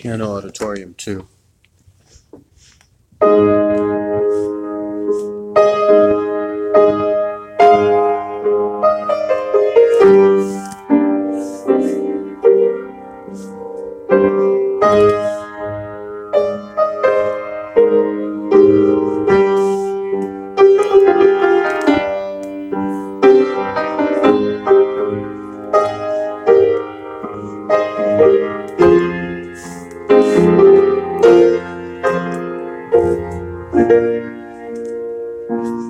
piano auditorium too. Bye.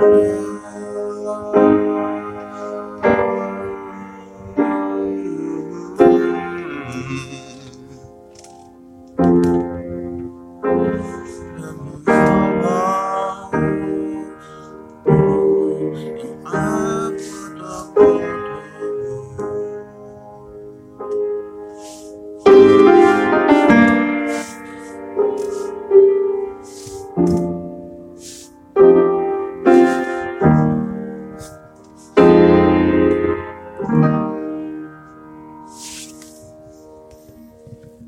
Música